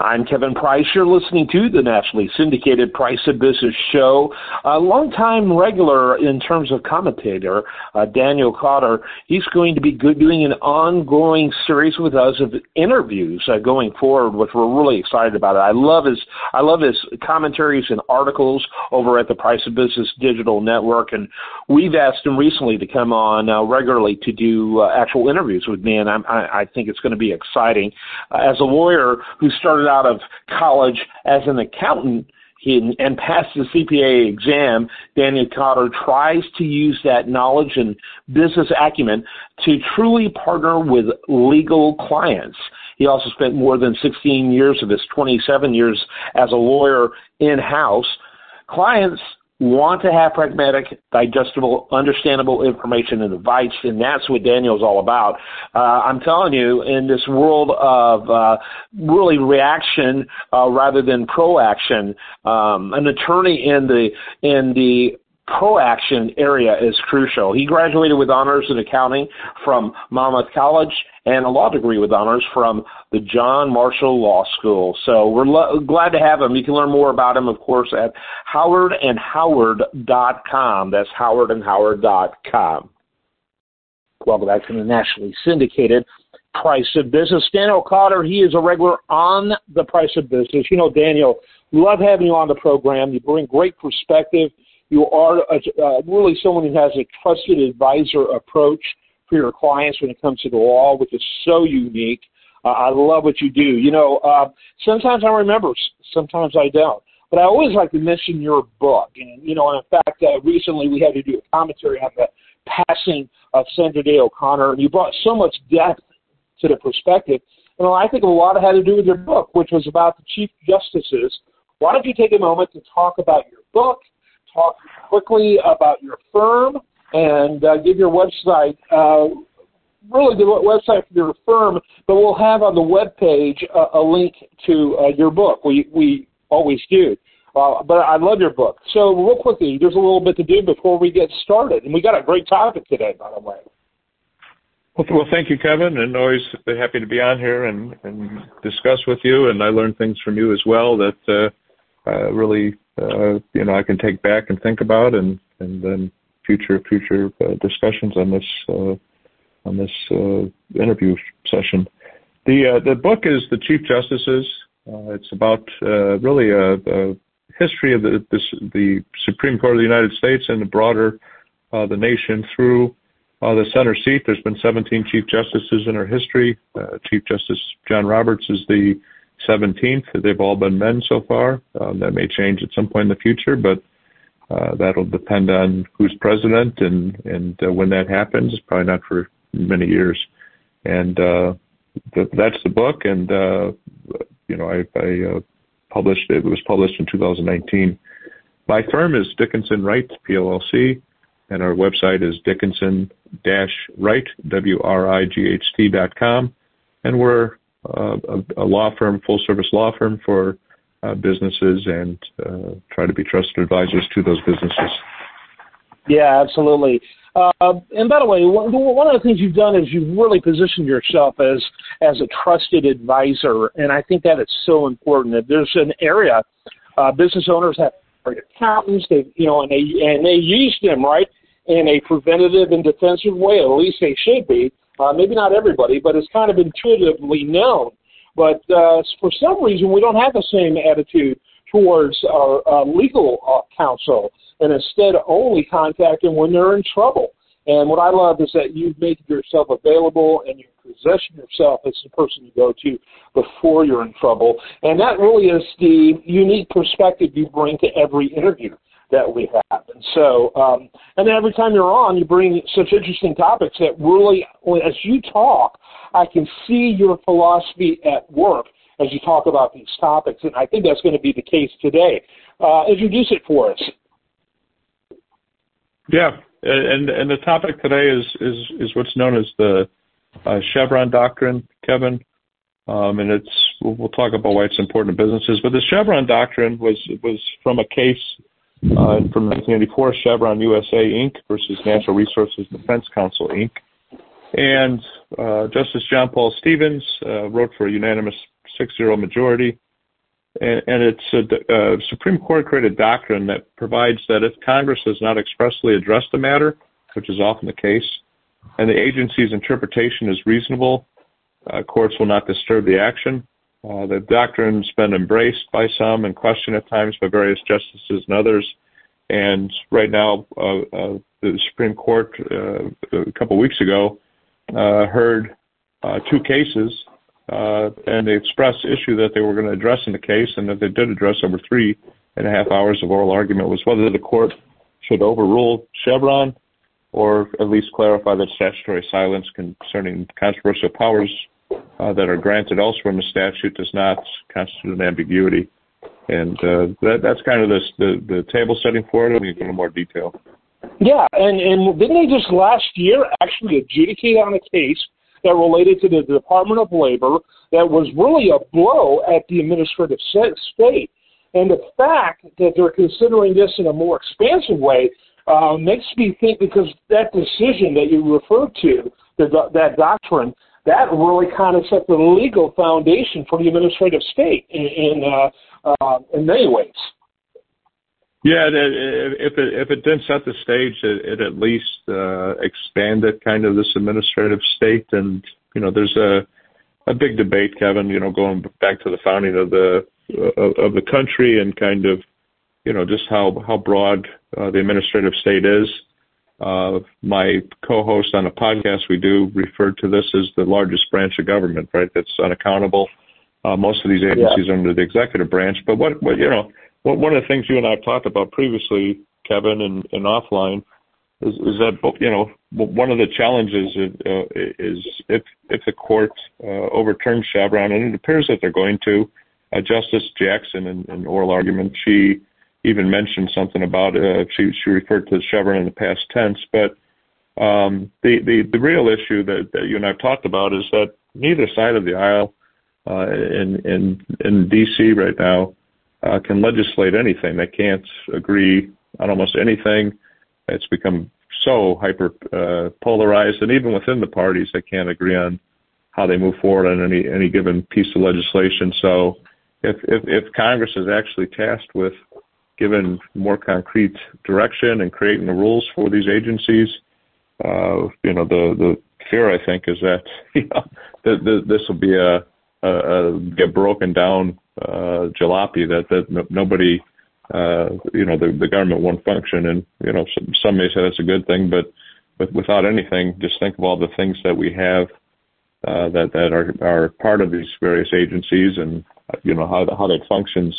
I'm Kevin Price. You're listening to the nationally syndicated Price of Business show. A longtime regular in terms of commentator, uh, Daniel Cotter, he's going to be doing an ongoing series with us of interviews uh, going forward, which we're really excited about. It. I love his I love his commentaries and articles over at the Price of Business Digital Network, and we've asked him recently to come on uh, regularly to do uh, actual interviews with me, and I, I think it's going to be exciting. Uh, as a lawyer who started started out of college as an accountant and passed the CPA exam, Daniel Cotter tries to use that knowledge and business acumen to truly partner with legal clients. He also spent more than 16 years of his 27 years as a lawyer in house. Clients want to have pragmatic, digestible, understandable information and advice, and that's what Daniel's all about. Uh, I'm telling you, in this world of uh, really reaction uh, rather than proaction, um, an attorney in the in the proaction area is crucial. He graduated with honors in accounting from Monmouth College and a law degree with honors from the John Marshall Law School. So we're lo- glad to have him. You can learn more about him, of course, at howardandhoward.com. That's howardandhoward.com. Welcome back to the nationally syndicated Price of Business. Daniel Cotter, he is a regular on the Price of Business. You know, Daniel, love having you on the program. You bring great perspective you are a, uh, really someone who has a trusted advisor approach for your clients when it comes to the law, which is so unique. Uh, I love what you do. You know, uh, sometimes I remember, sometimes I don't. But I always like to mention your book. And, you know, and in fact, uh, recently we had to do a commentary on the passing of Sandra Day O'Connor, and you brought so much depth to the perspective. And I think a lot had to do with your book, which was about the Chief Justices. Why don't you take a moment to talk about your book talk quickly about your firm and uh, give your website, uh, really the website for your firm, but we'll have on the web page uh, a link to uh, your book. We, we always do. Uh, but I love your book. So real quickly, there's a little bit to do before we get started. And we got a great topic today, by the way. Well, thank you, Kevin, and always happy to be on here and, and discuss with you. And I learned things from you as well that uh, uh, really uh, you know I can take back and think about, and and then future future uh, discussions on this uh, on this uh, interview session. The uh, the book is the Chief Justices. Uh, it's about uh, really a, a history of the the Supreme Court of the United States and the broader the nation through the center seat. There's been 17 Chief Justices in our history. Chief Justice John Roberts is the 17th. They've all been men so far. Um, that may change at some point in the future, but uh, that'll depend on who's president and and uh, when that happens. Probably not for many years. And uh, that's the book. And uh, you know, I, I uh, published it. was published in 2019. My firm is Dickinson Wright PLLC, and our website is Dickinson-Wright W R I G H T dot com, and we're uh, a, a, law firm, full service law firm for uh, businesses and uh, try to be trusted advisors to those businesses. Yeah, absolutely. Uh, and by the way, one of the things you've done is you've really positioned yourself as as a trusted advisor, and I think that is so important. That there's an area uh, business owners have accountants, they you know, and they and they use them right in a preventative and defensive way. At least they should be. Uh, maybe not everybody, but it's kind of intuitively known. But uh, for some reason, we don't have the same attitude towards our uh, legal uh, counsel, and instead only contact them when they're in trouble. And what I love is that you've made yourself available and you position yourself as the person you go to before you're in trouble. And that really is the unique perspective you bring to every interview that we have. And so, um, and every time you're on, you bring such interesting topics that really, as you talk, I can see your philosophy at work as you talk about these topics. And I think that's going to be the case today. Uh, introduce it for us. Yeah, and and the topic today is is is what's known as the uh, Chevron doctrine, Kevin. Um, and it's we'll, we'll talk about why it's important to businesses. But the Chevron doctrine was was from a case uh, from 1984, Chevron USA Inc. versus Natural Resources Defense Council Inc. And uh, Justice John Paul Stevens uh, wrote for a unanimous 6-0 majority and, and it's a, a Supreme Court created doctrine that provides that if Congress has not expressly addressed the matter, which is often the case, and the agency's interpretation is reasonable, uh, courts will not disturb the action. Uh, the doctrine's been embraced by some and questioned at times by various justices and others. And right now, uh, uh, the Supreme Court uh, a couple weeks ago uh, heard uh, two cases, and they expressed issue that they were going to address in the case, and that they did address over three and a half hours of oral argument was whether the court should overrule Chevron or at least clarify that statutory silence concerning controversial powers that are granted elsewhere in the statute does not constitute an ambiguity. And uh, that, that's kind of this, the, the table setting for it. Let me go into more detail. Yeah, and, and didn't they just last year actually adjudicate on a case that related to the Department of Labor that was really a blow at the administrative state? And the fact that they're considering this in a more expansive way uh, makes me think because that decision that you referred to, the, that doctrine, that really kind of set the legal foundation for the administrative state in in, uh, uh, in many ways. Yeah, if it if it didn't set the stage, it, it at least uh, expanded kind of this administrative state, and you know, there's a a big debate, Kevin. You know, going back to the founding of the of, the country and kind of you know just how how broad uh, the administrative state is. Uh, my co-host on a podcast we do referred to this as the largest branch of government, right? That's unaccountable. Uh, most of these agencies yeah. are under the executive branch, but what, what you know one of the things you and I have talked about previously, Kevin, and, and offline, is, is that you know one of the challenges uh, is if if the court uh, overturns Chevron, and it appears that they're going to. Uh, Justice Jackson, in, in oral argument, she even mentioned something about uh, she she referred to Chevron in the past tense, but um, the, the the real issue that, that you and I've talked about is that neither side of the aisle uh, in in in D.C. right now uh, can legislate anything. They can't agree on almost anything. It's become so hyper uh, polarized, and even within the parties, they can't agree on how they move forward on any any given piece of legislation. So, if if, if Congress is actually tasked with giving more concrete direction and creating the rules for these agencies, uh, you know, the the fear I think is that you know that this will be a, a, a get broken down uh, jalopy that that no, nobody uh, you know the the government won't function and you know some, some may say that's a good thing but but without anything just think of all the things that we have uh, that that are are part of these various agencies and you know how how that functions.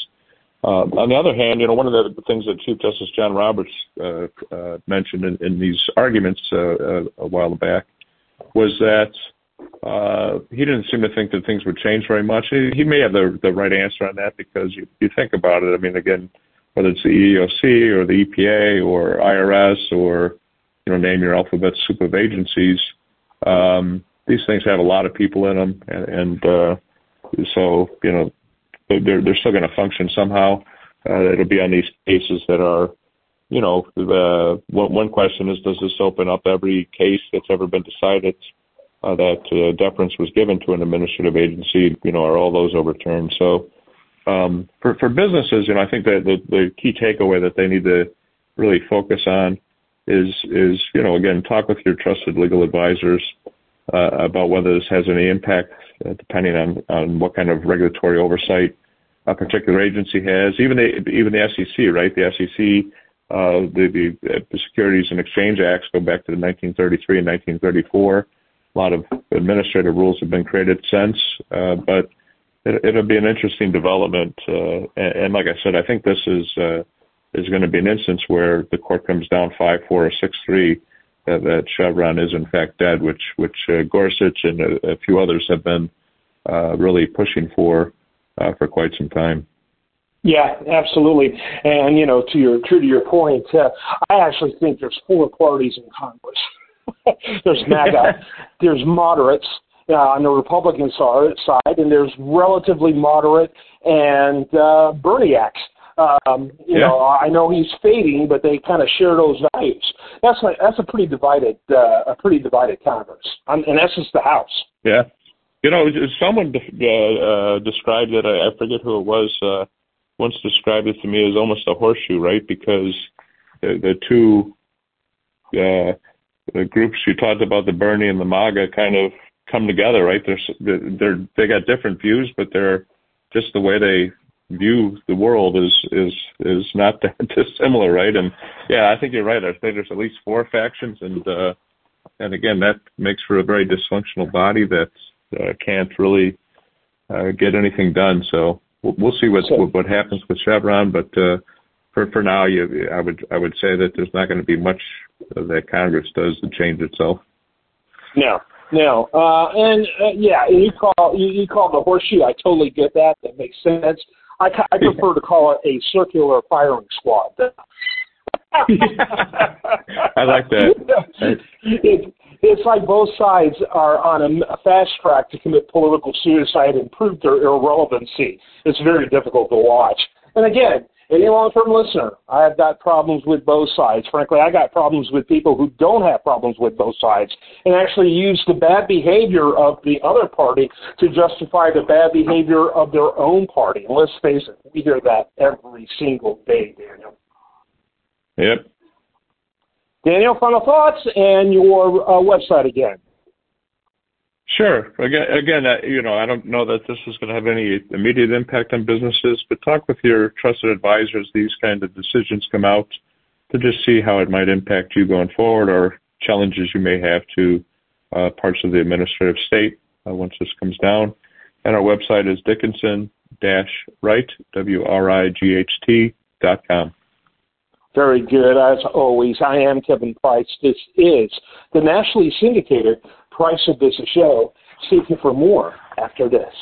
Uh, on the other hand, you know one of the things that Chief Justice John Roberts uh, uh, mentioned in, in these arguments uh, uh, a while back was that uh, he didn't seem to think that things would change very much. He, he may have the the right answer on that because you, you think about it. I mean, again, whether it's the EEOC or the EPA or IRS or you know name your alphabet soup of agencies, um, these things have a lot of people in them, and, and uh, so you know they're they're still going to function somehow. Uh, it'll be on these cases that are, you know, uh, one, one question is, does this open up every case that's ever been decided? uh, that uh, deference was given to an administrative agency, you know, are all those overturned? So um, for, for businesses, you know, I think that the, the key takeaway that they need to really focus on is, is you know, again, talk with your trusted legal advisors uh, about whether this has any impact, uh, depending on, on what kind of regulatory oversight a particular agency has. Even the even the SEC, right? The SEC, uh, the, the, the Securities and Exchange Acts go back to the 1933 and 1934. A lot of administrative rules have been created since, uh, but it, will be an interesting development. Uh, and, and, like I said, I think this is uh, is going to be an instance where the court comes down five four or six three that, Chevron is in fact dead, which which uh, Gorsuch and a, a, few others have been uh, really pushing for uh, for quite some time. Yeah, absolutely. And you know, to your true to your point, uh, I actually think there's four parties in Congress. there's MAGA, there's moderates uh, on the Republican side, and there's relatively moderate and uh, Berniacs. Um, you yeah. know, I know he's fading, but they kind of share those values. That's a, that's a pretty divided uh, a pretty divided Congress. Um, in essence, the House. Yeah, You know, someone uh, uh, described it. I, forget who it was. Uh, once described it to me as almost a horseshoe, right? Because the, the two uh, the groups you talked about, the Bernie and the MAGA, kind of come together, right? They're they're they got different views, but they're just the way they view the world is is is not that dissimilar, right? And yeah, I think you're right. I think there's at least four factions, and uh, and again, that makes for a very dysfunctional body that uh, can't really uh, get anything done. So we'll, we'll see what, what what happens with Chevron, but uh, for for now, you I would I would say that there's not going to be much that Congress does to change itself. No, no, uh, and uh, yeah, you call you, you call the horseshoe. I totally get that. That makes sense. I, I prefer to call it a circular firing squad. I like that. It, it's like both sides are on a, fast track to commit political suicide and prove their irrelevancy. It's very difficult to watch. And again, any long-term listener, I have got problems with both sides. Frankly, I got problems with people who don't have problems with both sides and actually use the bad behavior of the other party to justify the bad behavior of their own party. And let's face it, we hear that every single day, Daniel. Yep. Daniel, final thoughts and your uh, website again. Sure. Again, again, uh, you know, I don't know that this is going to have any immediate impact on businesses, but talk with your trusted advisors. These kind of decisions come out to just see how it might impact you going forward, or challenges you may have to uh, parts of the administrative state uh, once this comes down. And our website is Dickinson-Wright, W-R-I-G-H-T dot com. Very good. As always, I am Kevin Price. This is the nationally syndicated Price of Business Show. Stay tuned for more after this.